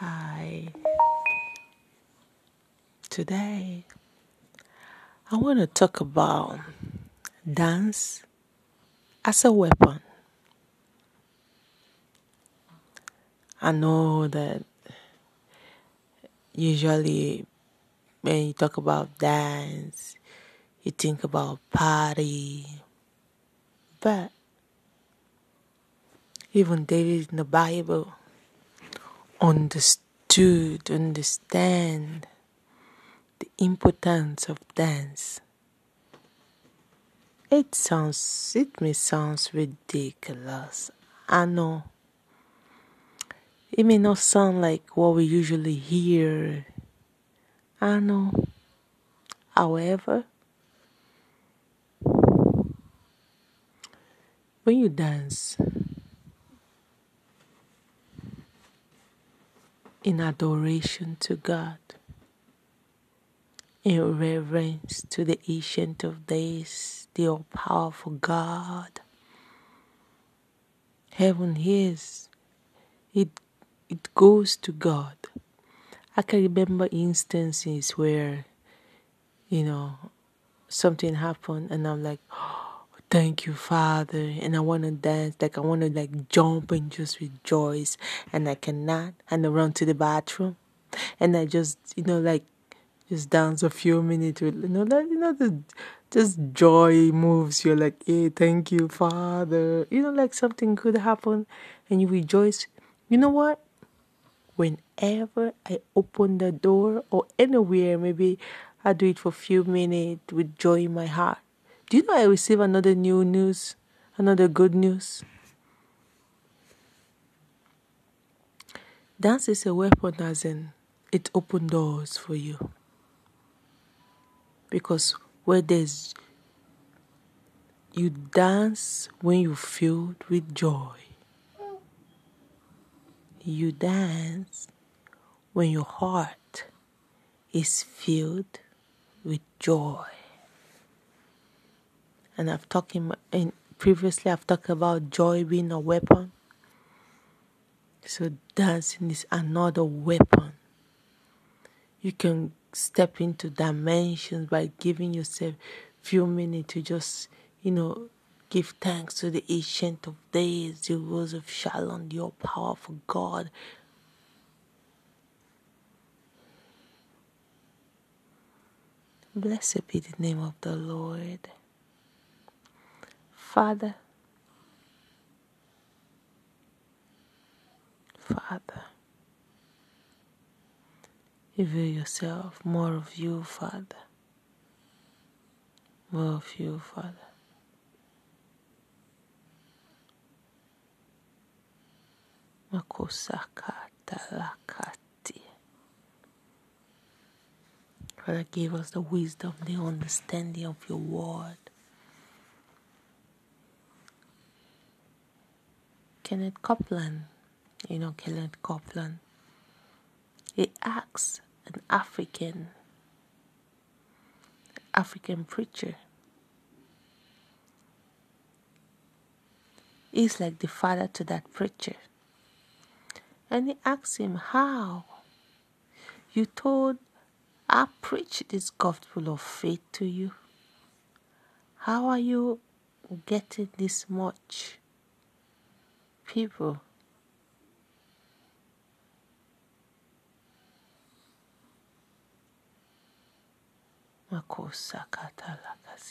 Hi. Today, I want to talk about dance as a weapon. I know that usually when you talk about dance, you think about party, but even David in the Bible understood, understand the importance of dance. It sounds, it may sound ridiculous. I know. It may not sound like what we usually hear. I know. However, when you dance in adoration to God, in reverence to the Ancient of Days, the all powerful God, heaven hears. It it goes to God. I can remember instances where, you know, something happened and I'm like, oh, thank you, Father. And I want to dance, like I want to like jump and just rejoice. And I cannot. And I run to the bathroom. And I just, you know, like just dance a few minutes with, you know, like, you know, the, just joy moves. You're like, hey, thank you, Father. You know, like something could happen and you rejoice. You know what? whenever I open the door or anywhere, maybe I do it for a few minutes with joy in my heart. Do you know I receive another new news, another good news? Dance is a weapon, as in it opens doors for you. Because where there's you dance when you're filled with joy. You dance when your heart is filled with joy. And I've talked in, in previously I've talked about joy being a weapon. So dancing is another weapon. You can step into dimensions by giving yourself few minutes to just, you know, give thanks to the ancient of days, the rose of the all powerful God. Blessed be the name of the Lord. Father, Father, reveal yourself, more of you, Father, more of you, Father. Makosakatalakati. Father, give us the wisdom, the understanding of your word. Kenneth Copeland, you know Kenneth Copeland, he asks an African African preacher. He's like the father to that preacher. And he asks him, How? You told I preach this gospel of faith to you. How are you getting this much people? Makosa katalakasi.